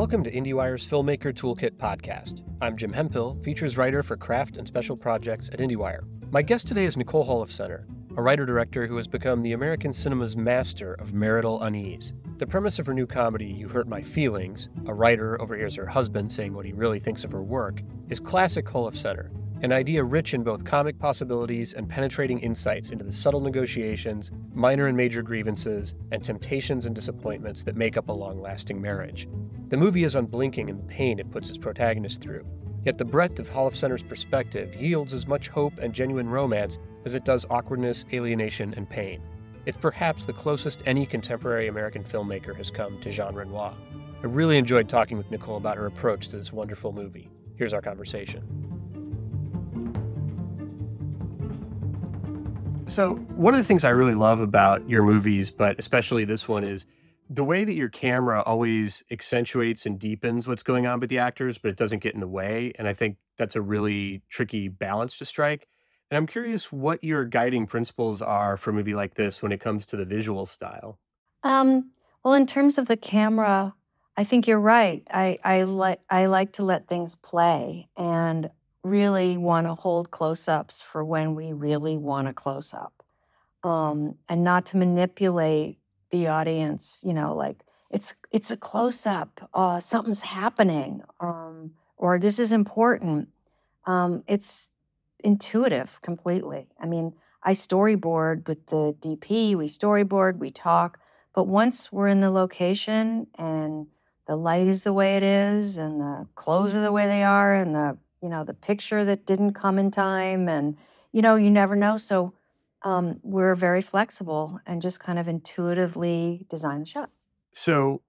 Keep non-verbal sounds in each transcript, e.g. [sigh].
Welcome to IndieWire's Filmmaker Toolkit podcast. I'm Jim Hemphill, features writer for craft and special projects at IndieWire. My guest today is Nicole Holofcener, a writer director who has become the American cinema's master of marital unease. The premise of her new comedy, You Hurt My Feelings, a writer overhears her husband saying what he really thinks of her work, is classic Holofcener, an idea rich in both comic possibilities and penetrating insights into the subtle negotiations, minor and major grievances, and temptations and disappointments that make up a long lasting marriage. The movie is unblinking in the pain it puts its protagonist through. Yet the breadth of Holofcener's perspective yields as much hope and genuine romance as it does awkwardness, alienation, and pain. It's perhaps the closest any contemporary American filmmaker has come to Jean Renoir. I really enjoyed talking with Nicole about her approach to this wonderful movie. Here's our conversation. So, one of the things I really love about your movies, but especially this one, is the way that your camera always accentuates and deepens what's going on with the actors, but it doesn't get in the way. And I think that's a really tricky balance to strike. And I'm curious what your guiding principles are for a movie like this when it comes to the visual style. Um, well, in terms of the camera, I think you're right. I I like I like to let things play and really want to hold close-ups for when we really want a close-up, um, and not to manipulate the audience. You know, like it's it's a close-up. Uh, something's happening, um, or this is important. Um, it's intuitive completely. I mean, I storyboard with the DP. We storyboard. We talk. But once we're in the location and the light is the way it is, and the clothes are the way they are, and the you know the picture that didn't come in time, and you know you never know. So um, we're very flexible and just kind of intuitively design the shot. So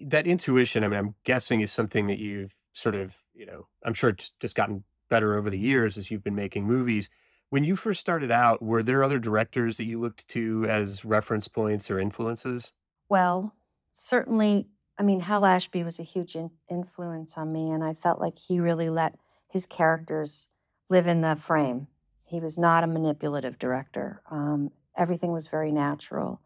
that intuition, I mean, I'm guessing is something that you've sort of, you know, I'm sure it's just gotten better over the years as you've been making movies. When you first started out, were there other directors that you looked to as reference points or influences? Well, certainly, I mean, Hal Ashby was a huge in- influence on me, and I felt like he really let his characters live in the frame. He was not a manipulative director. Um, everything was very natural.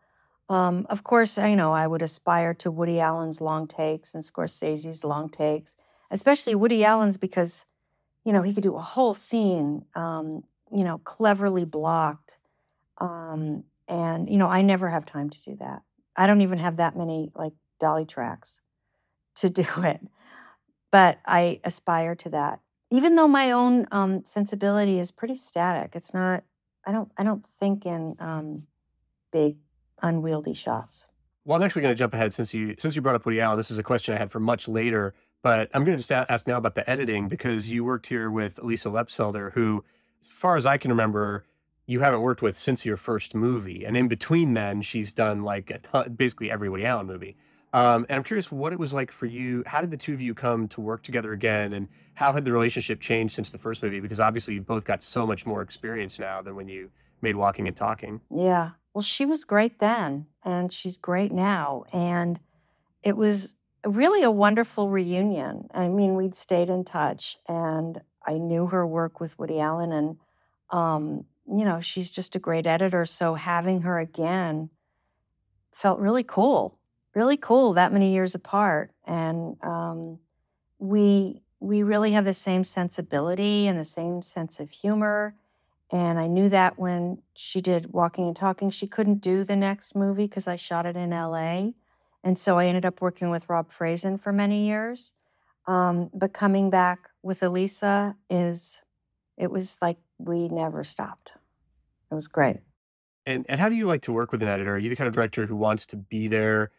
Um, of course, I know I would aspire to Woody Allen's long takes and Scorsese's long takes, especially Woody Allen's because you know, he could do a whole scene, um, you know, cleverly blocked. Um, and, you know, I never have time to do that. I don't even have that many like dolly tracks to [laughs] do it. But I aspire to that. Even though my own um, sensibility is pretty static, it's not. I don't. I don't think in um, big, unwieldy shots. Well, I'm actually going to jump ahead since you since you brought up Woody Allen. This is a question I had for much later. But I'm going to just ask now about the editing because you worked here with Alisa Lepselter, who, as far as I can remember, you haven't worked with since your first movie. And in between then, she's done like ton, basically every Woody Allen movie. Um, and I'm curious what it was like for you. How did the two of you come to work together again? And how had the relationship changed since the first movie? Because obviously you've both got so much more experience now than when you made Walking and Talking. Yeah. Well, she was great then, and she's great now. And it was really a wonderful reunion. I mean, we'd stayed in touch, and I knew her work with Woody Allen, and um, you know, she's just a great editor. So having her again felt really cool, really cool. That many years apart, and um, we we really have the same sensibility and the same sense of humor. And I knew that when she did Walking and Talking, she couldn't do the next movie because I shot it in LA. And so I ended up working with Rob Frazen for many years. Um, but coming back with Alisa is, it was like we never stopped. It was great. And, and how do you like to work with an editor? Are you the kind of director who wants to be there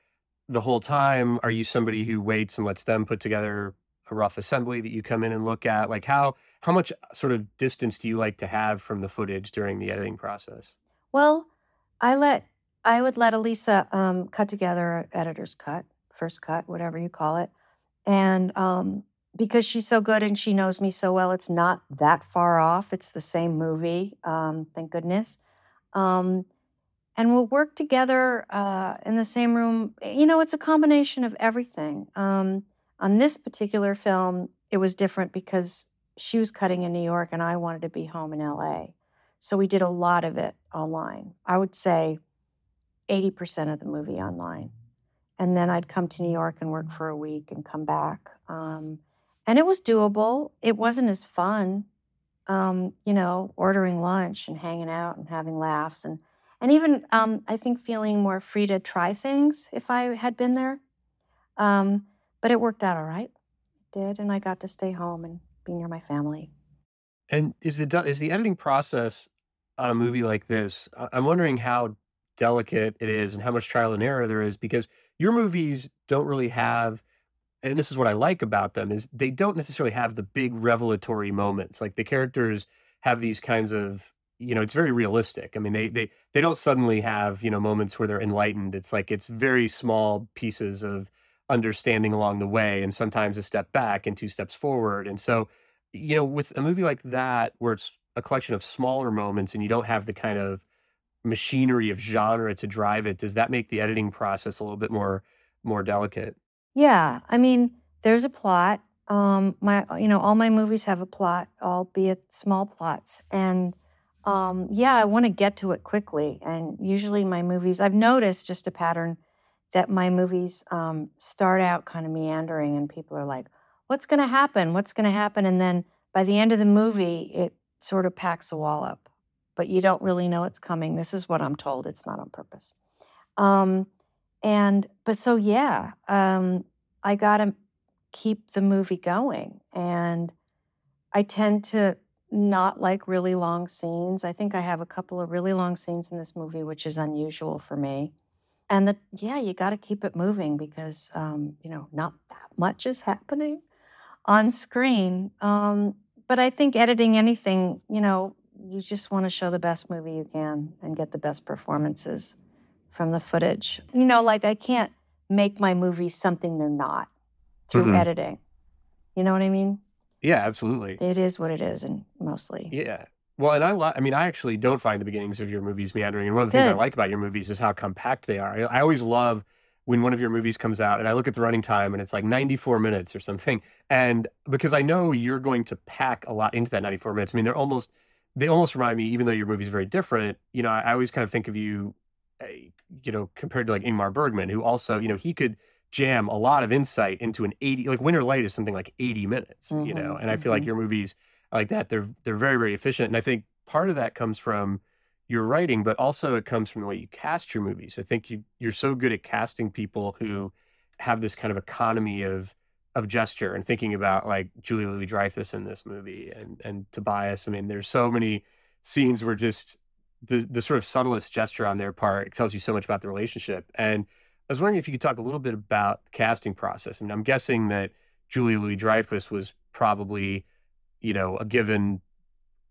the whole time? Are you somebody who waits and lets them put together a rough assembly that you come in and look at? Like how how much sort of distance do you like to have from the footage during the editing process? Well, I let I would let Alisa um, cut together editor's cut, first cut, whatever you call it. And um, because she's so good and she knows me so well, it's not that far off. It's the same movie, um, thank goodness. Um, and we'll work together uh, in the same room. You know, it's a combination of everything. Um, on this particular film, it was different because she was cutting in New York and I wanted to be home in LA. So we did a lot of it online. I would say 80% of the movie online. and then I'd come to New York and work for a week and come back. Um, and it was doable. It wasn't as fun, um, you know, ordering lunch and hanging out and having laughs and and even um, I think feeling more free to try things if I had been there. Um, but it worked out all right. It did, and I got to stay home and be near my family. And is the is the editing process on a movie like this? I'm wondering how delicate it is and how much trial and error there is because your movies don't really have and this is what I like about them is they don't necessarily have the big revelatory moments. Like the characters have these kinds of you know, it's very realistic. I mean, they they they don't suddenly have, you know, moments where they're enlightened. It's like it's very small pieces of understanding along the way and sometimes a step back and two steps forward. And so, you know, with a movie like that where it's a collection of smaller moments and you don't have the kind of machinery of genre to drive it, does that make the editing process a little bit more more delicate? Yeah, I mean, there's a plot. Um, my, you know, all my movies have a plot, albeit small plots, and um, yeah, I want to get to it quickly. And usually, my movies, I've noticed just a pattern that my movies um, start out kind of meandering, and people are like, "What's going to happen? What's going to happen?" And then by the end of the movie, it sort of packs a wall up but you don't really know it's coming. This is what I'm told. It's not on purpose. Um, and but so yeah, um, I got to keep the movie going, and I tend to not like really long scenes. I think I have a couple of really long scenes in this movie, which is unusual for me. And the yeah, you got to keep it moving because um, you know not that much is happening on screen. Um, but I think editing anything, you know, you just want to show the best movie you can and get the best performances from the footage. You know, like I can't make my movie something they're not through mm-hmm. editing. You know what I mean? Yeah, absolutely. It is what it is, and mostly. Yeah. Well, and I, lo- I mean, I actually don't find the beginnings of your movies meandering. And one of the Good. things I like about your movies is how compact they are. I, I always love when one of your movies comes out and I look at the running time and it's like 94 minutes or something. And because I know you're going to pack a lot into that 94 minutes. I mean, they're almost they almost remind me, even though your movie's very different. You know, I, I always kind of think of you, uh, you know, compared to like Ingmar Bergman, who also, you know, he could jam a lot of insight into an 80 like Winter Light is something like 80 minutes, mm-hmm, you know. And I feel like mm-hmm. your movies like that they're they're very very efficient and I think part of that comes from your writing but also it comes from the way you cast your movies. I think you you're so good at casting people who have this kind of economy of of gesture and thinking about like Julia Louis Dreyfus in this movie and and Tobias. I mean, there's so many scenes where just the the sort of subtlest gesture on their part tells you so much about the relationship. And was wondering if you could talk a little bit about the casting process. I mean, I'm guessing that Julia Louis Dreyfus was probably, you know, a given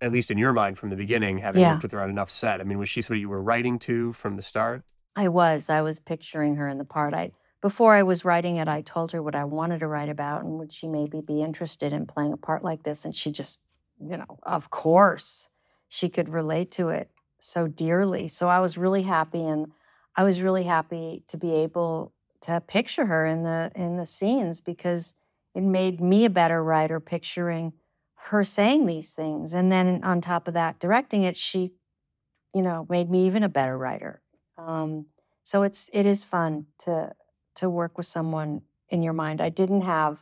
at least in your mind from the beginning, having yeah. worked with her on Enough Said. I mean, was she somebody you were writing to from the start? I was. I was picturing her in the part. I before I was writing it, I told her what I wanted to write about and would she maybe be interested in playing a part like this. And she just, you know, of course, she could relate to it so dearly. So I was really happy and I was really happy to be able to picture her in the in the scenes because it made me a better writer picturing her saying these things. And then on top of that, directing it, she, you know, made me even a better writer. Um, so it's it is fun to to work with someone in your mind. I didn't have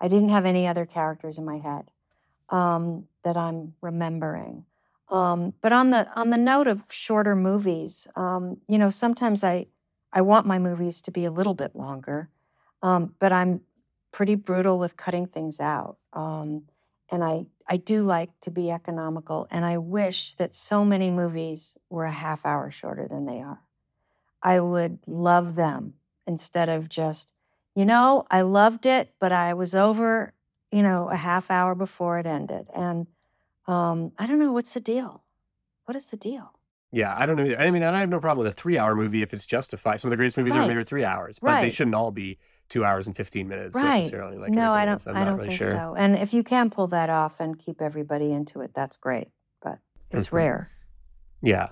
I didn't have any other characters in my head um, that I'm remembering. Um, but on the on the note of shorter movies, um, you know, sometimes I I want my movies to be a little bit longer, um, but I'm pretty brutal with cutting things out. Um, and I I do like to be economical, and I wish that so many movies were a half hour shorter than they are. I would love them instead of just, you know, I loved it, but I was over, you know, a half hour before it ended. And um, I don't know what's the deal. What is the deal? Yeah, I don't know. I mean, I have no problem with a three-hour movie if it's justified. Some of the greatest movies right. ever made are three hours, but right. they shouldn't all be two hours and fifteen minutes right. necessarily. Like no, I don't. I don't really think sure. so. And if you can pull that off and keep everybody into it, that's great. But it's mm-hmm. rare. Yeah,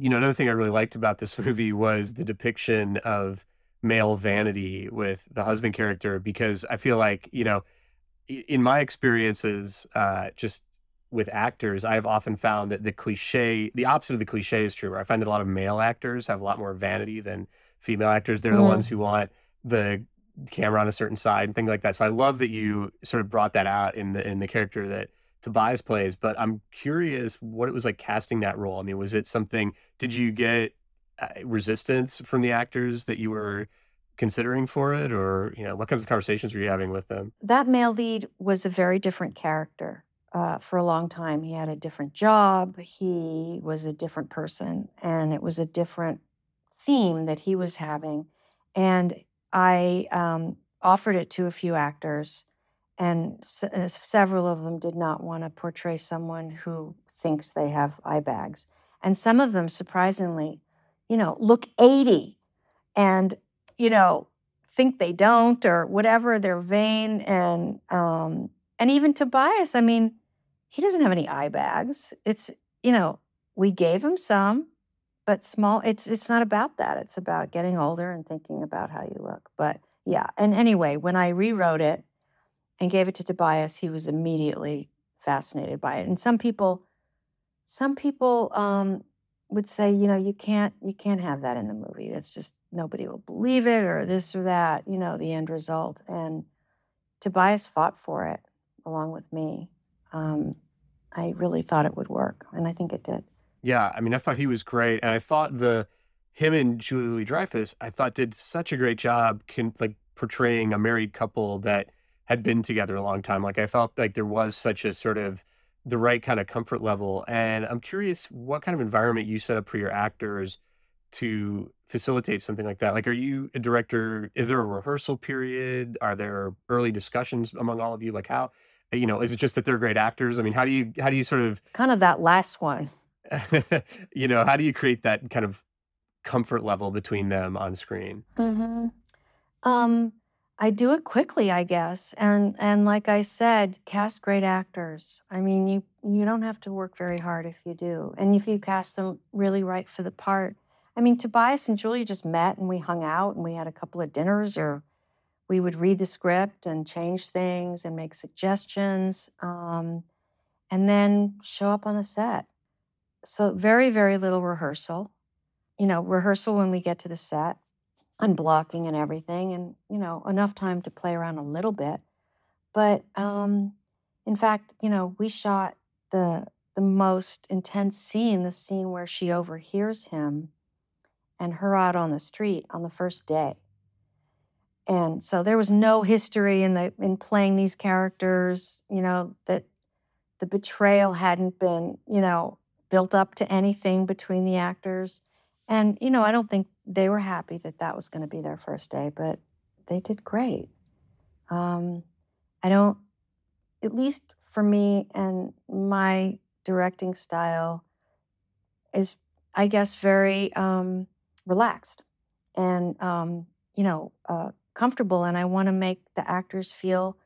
you know, another thing I really liked about this [laughs] movie was the depiction of male vanity with the husband character because I feel like, you know, in my experiences, uh, just with actors, I've often found that the cliche, the opposite of the cliche is true. Where I find that a lot of male actors have a lot more vanity than female actors. They're mm-hmm. the ones who want the camera on a certain side and things like that. So I love that you sort of brought that out in the in the character that Tobias plays. But I'm curious what it was like casting that role. I mean, was it something? Did you get uh, resistance from the actors that you were considering for it, or you know, what kinds of conversations were you having with them? That male lead was a very different character. Uh, for a long time, he had a different job. He was a different person, and it was a different theme that he was having. And I um, offered it to a few actors, and s- uh, several of them did not want to portray someone who thinks they have eye bags. And some of them, surprisingly, you know, look 80 and, you know, think they don't or whatever, they're vain. And, um, and even Tobias, I mean, he doesn't have any eye bags. It's, you know, we gave him some, but small it's it's not about that. It's about getting older and thinking about how you look. But yeah. And anyway when i rewrote it and gave it to tobias he was immediately fascinated by it. And some people some people um, would say you know you can't you can't have that in the movie. It's just nobody will believe it or this or that you know the end result. And tobias fought for it along with me um, i really thought it would work and i think it did yeah, I mean, I thought he was great, and I thought the him and Julia Louis Dreyfus, I thought did such a great job, can like portraying a married couple that had been together a long time. Like I felt like there was such a sort of the right kind of comfort level, and I'm curious what kind of environment you set up for your actors to facilitate something like that. Like, are you a director? Is there a rehearsal period? Are there early discussions among all of you? Like, how? You know, is it just that they're great actors? I mean, how do you how do you sort of It's kind of that last one. [laughs] you know, how do you create that kind of comfort level between them on screen? hmm Um, I do it quickly, I guess, and and like I said, cast great actors. I mean, you you don't have to work very hard if you do, and if you cast them really right for the part. I mean, Tobias and Julia just met and we hung out and we had a couple of dinners, or we would read the script and change things and make suggestions, um, and then show up on the set. So very very little rehearsal. You know, rehearsal when we get to the set unblocking and everything and you know enough time to play around a little bit but um in fact you know we shot the the most intense scene the scene where she overhears him and her out on the street on the first day and so there was no history in the in playing these characters you know that the betrayal hadn't been you know built up to anything between the actors. And you know i don't think they were happy that that was going to be their first day but they did great. Um, i don't at least for me and my directing style is i guess very um, relaxed. And um, you know uh, comfortable and i want to make the actors feel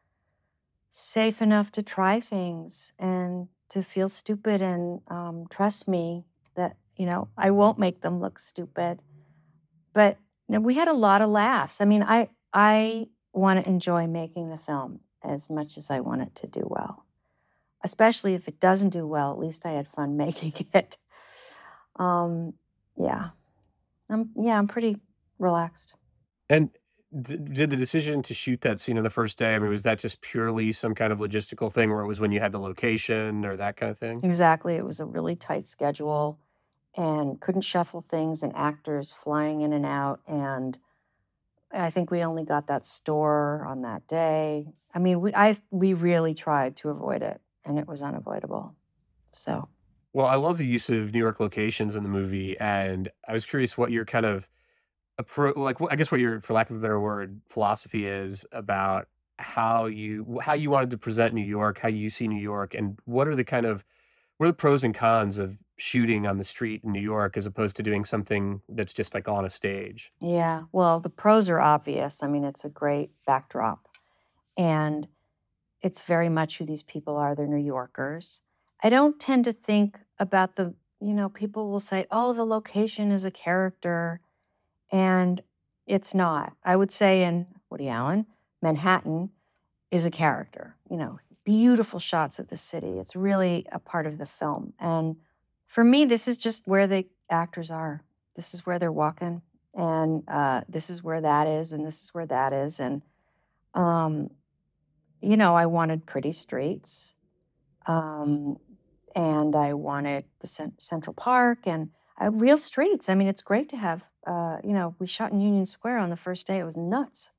safe enough to try things and to feel stupid and um, trust me that you know i won't make them look stupid. But you know, we had a lot of laughs. I mean i i want to enjoy making the film as much as i want it to do well especially if it doesn't do well at least i had fun [laughs] making it. Um yeah. I'm yeah i'm pretty relaxed. And d- did the decision to shoot that scene on the first day, I mean, was that just purely some kind of logistical thing where it was when you had the location or that kind of thing? exactly it was a really tight schedule and couldn't shuffle things and actors flying in and out and i think we only got that store on that day i mean we i we really tried to avoid it and it was unavoidable so Well, I love the use of New York locations in the movie, and I was curious what your kind of appro like, I guess what your, for lack of a better word, philosophy is about how you how you wanted to present New York, how you see New York, and what are the kind of what are the pros and cons of shooting on the street in New York as opposed to doing something that's just like on a stage? yeah well the pros are obvious. I mean it's a great backdrop and it's very much who these people are. They're new yorkers. I don't tend to think about the you know people will say oh the location is a character and it's not. I would say in woody allen manhattan is a character you know beautiful shots of the city. It's really a part of the film. And for me this is just where the actors are. This is where they're walking. And uh, this is where that is, and this is where that is, and um, you know, I wanted pretty streets, um, and I wanted the cent- Central Park and uh, real streets. I mean, it's great to have. Uh, you know, we shot in Union Square on the first day. It was nuts,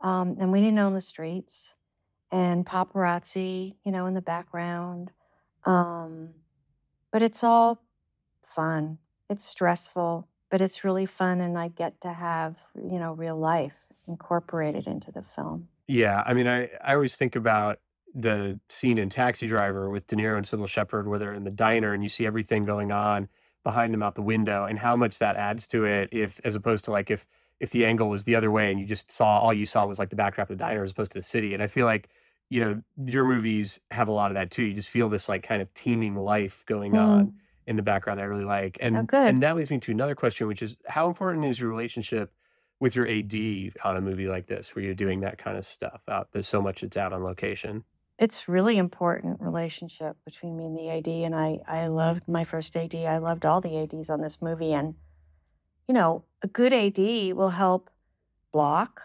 um, and we didn't own the streets, and paparazzi, you know, in the background. Um, but it's all fun. It's stressful, but it's really fun, and I get to have you know real life incorporated into the film. Yeah, I mean, I I always think about the scene in Taxi Driver with De Niro and Cybill Shepherd, where they're in the diner and you see everything going on behind them out the window, and how much that adds to it. If as opposed to like if if the angle was the other way and you just saw all you saw was like the backdrop of the diner as opposed to the city. And I feel like you know your movies have a lot of that too. You just feel this like kind of teeming life going Mm. on in the background. that I really like, Oh, and good. and that leads me to another question, which is how important is your relationship with your AD on a movie like this, where you're doing that kind of stuff out? There's so much that's out on location. It's really important relationship between me and the AD, and I I loved my first AD. I loved all the ADs on this movie, and you know, a good AD will help block,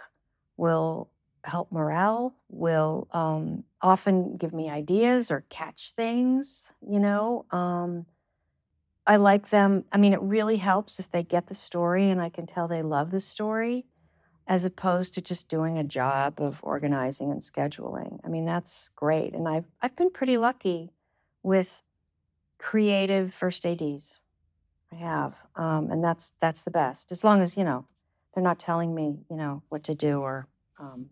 will help morale, will um, often give me ideas or catch things. You know, um, I like them. I mean, it really helps if they get the story, and I can tell they love the story as opposed to just doing a job of organizing and scheduling. I mean, that's great. And I've I've been pretty lucky with creative first ADs. I have. Um, and that's that's the best. As long as, you know, they're not telling me, you know, what to do or um,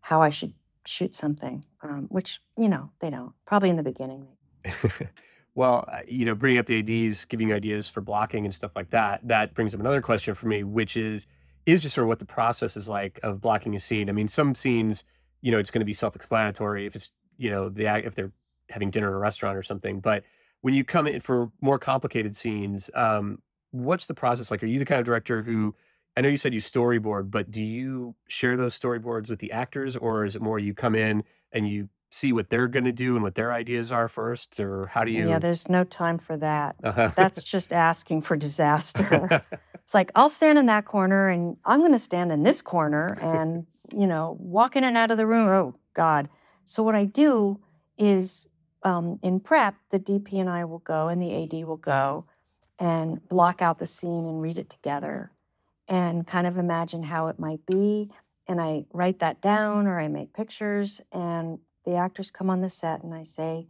how I should shoot something. Um, which, you know, they don't. Probably in the beginning. [laughs] well, uh, you know, bringing up the ADs, giving ideas for blocking and stuff like that, that brings up another question for me, which is is just sort of what the process is like of blocking a scene. I mean, some scenes, you know, it's going to be self-explanatory if it's, you know, the if they're having dinner in a restaurant or something. But when you come in for more complicated scenes, um, what's the process like? Are you the kind of director who I know you said you storyboard, but do you share those storyboards with the actors, or is it more you come in and you see what they're going to do and what their ideas are first, or how do you? Yeah, there's no time for that. Uh-huh. That's just asking for disaster. [laughs] It's like I'll stand in that corner and I'm going to stand in this corner and, [laughs] you know, walk in and out of the room. Oh, God. So, what I do is um, in prep, the DP and I will go and the AD will go and block out the scene and read it together and kind of imagine how it might be. And I write that down or I make pictures and the actors come on the set and I say,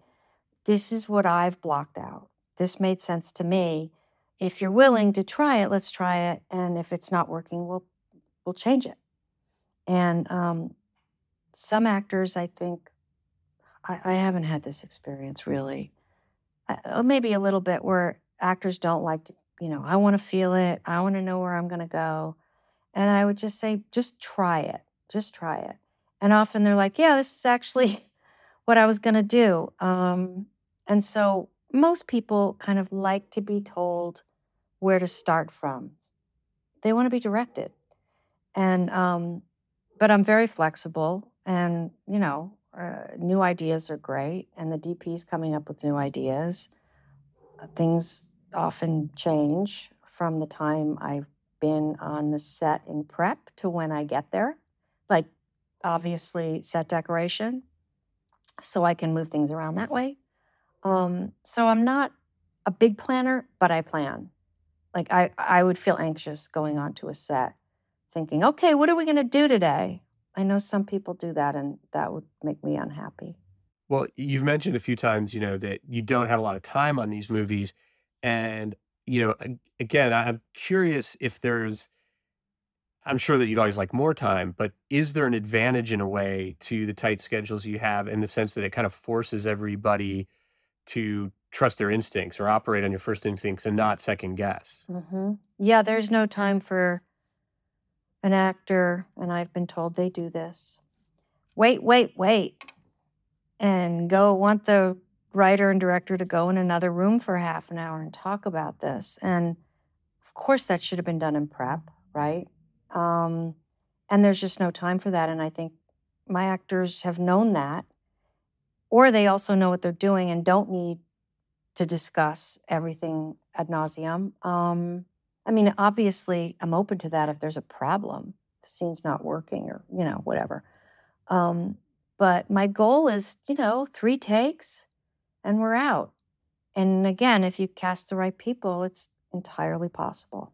This is what I've blocked out. This made sense to me if you're willing to try it, let's try it. And if it's not working, we'll we'll change it. And um, some actors, I think, I, I haven't had this experience really. Uh, maybe a little bit where actors don't like to, you know, I want to feel it. I want to know where I'm going to go. And I would just say, just try it. Just try it. And often they're like, yeah, this is actually [laughs] what I was going to do. Um, and so most people kind of like to be told where to start from. They want to be directed. And, um, but I'm very flexible and, you know, uh, new ideas are great. And the DP's coming up with new ideas. Uh, things often change from the time I've been on the set in prep to when I get there. Like, obviously, set decoration. So I can move things around that way. Um, so I'm not a big planner, but I plan. Like I, I would feel anxious going onto a set, thinking, okay, what are we going to do today? I know some people do that, and that would make me unhappy. Well, you've mentioned a few times, you know, that you don't have a lot of time on these movies, and you know, again, I'm curious if there's. I'm sure that you'd always like more time, but is there an advantage in a way to the tight schedules you have in the sense that it kind of forces everybody to trust their instincts or operate on your first instincts and not second guess? Mm-hmm. Yeah, there's no time for an actor, and I've been told they do this. Wait, wait, wait. And go want the writer and director to go in another room for half an hour and talk about this. And of course, that should have been done in prep, right? Um, and there's just no time for that. And I think my actors have known that, or they also know what they're doing and don't need to discuss everything ad nauseum. Um, I mean, obviously, I'm open to that if there's a problem, the scene's not working or, you know, whatever. Um, but my goal is, you know, three takes and we're out. And again, if you cast the right people, it's entirely possible.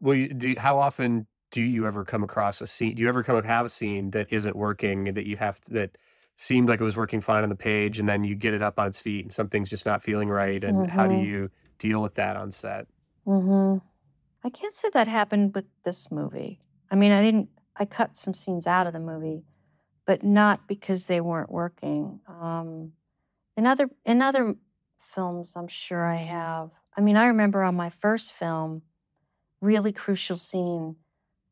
Well, you, do, how often do you ever come across a scene? Do you ever come and have a scene that isn't working that you have to, that seemed like it was working fine on the page, and then you get it up on its feet and something's just not feeling right? And how do hmm you deal with that on set? hmm I can't say that happened with this movie. I mean, I didn't, I cut some scenes out of the movie, but not because they weren't working. Um, in other in other films, I'm sure I have. I mean, I remember on my first film, really crucial scene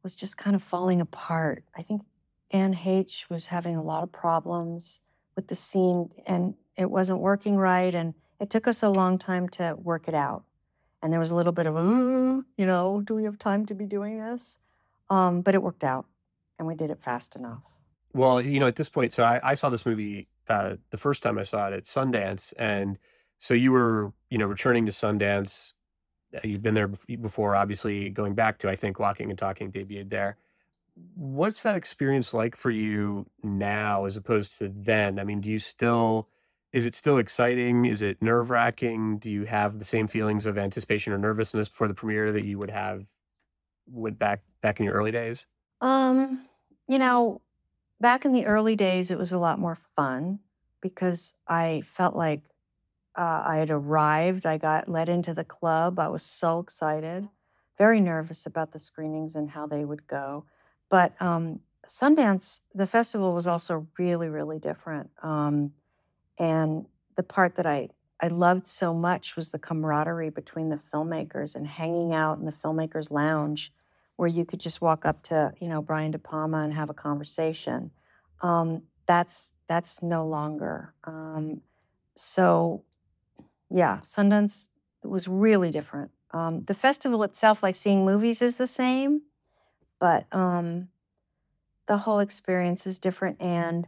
was just kind of falling apart. I think Anne Heche was having a lot of problems with the scene and it wasn't working right. And it took us a long time to work it out. And there was a little bit of, ooh, you know, do we have time to be doing this? Um, but it worked out and we did it fast enough. Well, you know, at this point, so I, I saw this movie uh, the first time I saw it at Sundance, and so you were, you know, returning to Sundance. Uh, You've been there before, obviously, going back to I think Walking and Talking debuted there. What's that experience like for you now as opposed to then? I mean, do you still, is it still exciting? Is it nerve wracking? Do you have the same feelings of anticipation or nervousness before the premiere that you would have went back back in your early days? Um, you know, back in the early days, it was a lot more fun because I felt like uh, I had arrived. I got let into the club. I was so excited, very nervous about the screenings and how they would go. But um, Sundance, the festival was also really, really different. Um, and the part that I I loved so much was the camaraderie between the filmmakers and hanging out in the filmmakers lounge where you could just walk up to you know Brian De Palma and have a conversation. Um, that's that's no longer. Um, so yeah, Sundance was really different. Um, the festival itself, like seeing movies, is the same, but um, the whole experience is different. And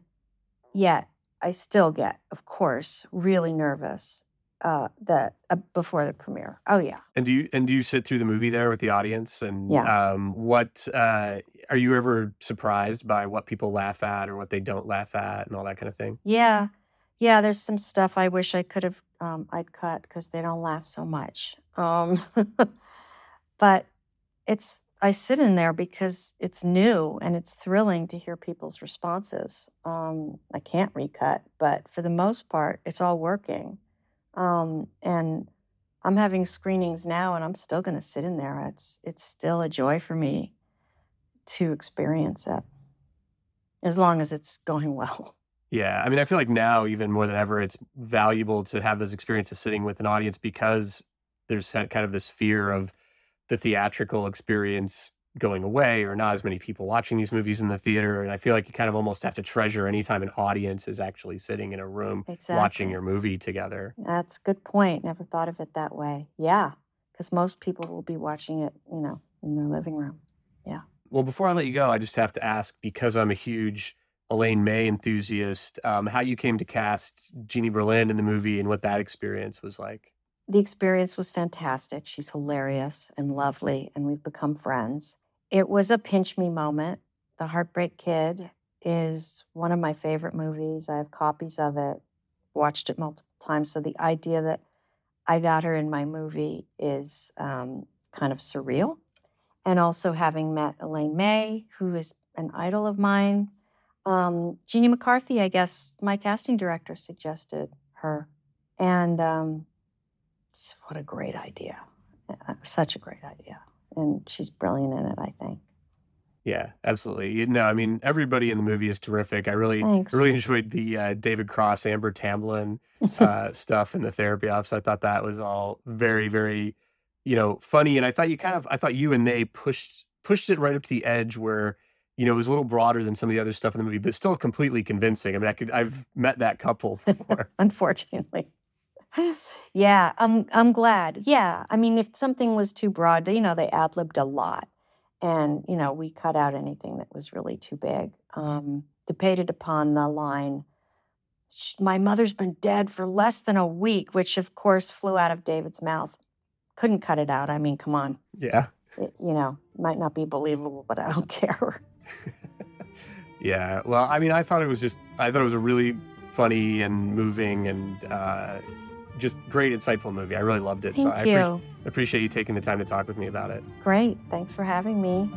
yet, I still get, of course, really nervous uh, that uh, before the premiere. Oh yeah, And do you and do you sit through the movie there with the audience? And yeah. um, what uh, are you ever surprised by what people laugh at or what they don't laugh at and all that kind of thing? Yeah, yeah. There's some stuff I wish I could have um, I'd cut because they don't laugh so much. Um, [laughs] but it's I sit in there because it's new and it's thrilling to hear people's responses. Um, I can't recut, but for the most part, it's all working. Um, and I'm having screenings now, and I'm still going to sit in there. It's it's still a joy for me to experience it, as long as it's going [laughs] well. Yeah, I mean, I feel like now even more than ever, it's valuable to have those experiences sitting with an audience because there's kind of this fear of the theatrical experience going away or not as many people watching these movies in the theater. And I feel like you kind of almost have to treasure anytime an audience is actually sitting in a room watching your movie together. That's a good point. Never thought of it that way. Yeah, because most people will be watching it, you know, in their living room. Yeah. Well, before I let you go, I just have to ask because I'm a huge Elaine May enthusiast, um, how you came to cast Jeannie Berlin in the movie and what that experience was like. The experience was fantastic. She's hilarious and lovely, and we've become friends. It was a pinch me moment. The Heartbreak Kid is one of my favorite movies. I have copies of it, watched it multiple times. So the idea that I got her in my movie is um, kind of surreal. And also having met Elaine May, who is an idol of mine. Um, Jeannie McCarthy, I guess my casting director suggested her. And um, what a great idea. Uh, Such a great idea. And she's brilliant in it, I think. Yeah, absolutely. You- No, I mean everybody in the movie is terrific. I really, Thanks. really enjoyed the uh, David Cross, Amber Tamblyn uh, [laughs] stuff in the therapy office. I thought that was all very, very, you know, funny. And I thought you kind of, I thought you and they pushed pushed it right up to the edge where, you know, it was a little broader than some of the other stuff in the movie, but still completely convincing. I mean, I could, I've met that couple [laughs] before. Unfortunately. Yeah, I'm I'm glad. Yeah. I mean, if something was too broad, you know, they ad libbed a lot. And, you know, we cut out anything that was really too big. Um, debated upon the line, my mother's been dead for less than a week, which of course flew out of David's mouth couldn't cut it out. I mean, come on. Yeah. It, you know, might not be believable, but I don't [laughs] care. [laughs] yeah. Well, I mean, I thought it was just, I thought it was a really funny and moving and uh, just great, insightful movie. I really loved it. Thank so I you. appreciate, appreciate you taking the time to talk with me about it. Great. Thanks for having me.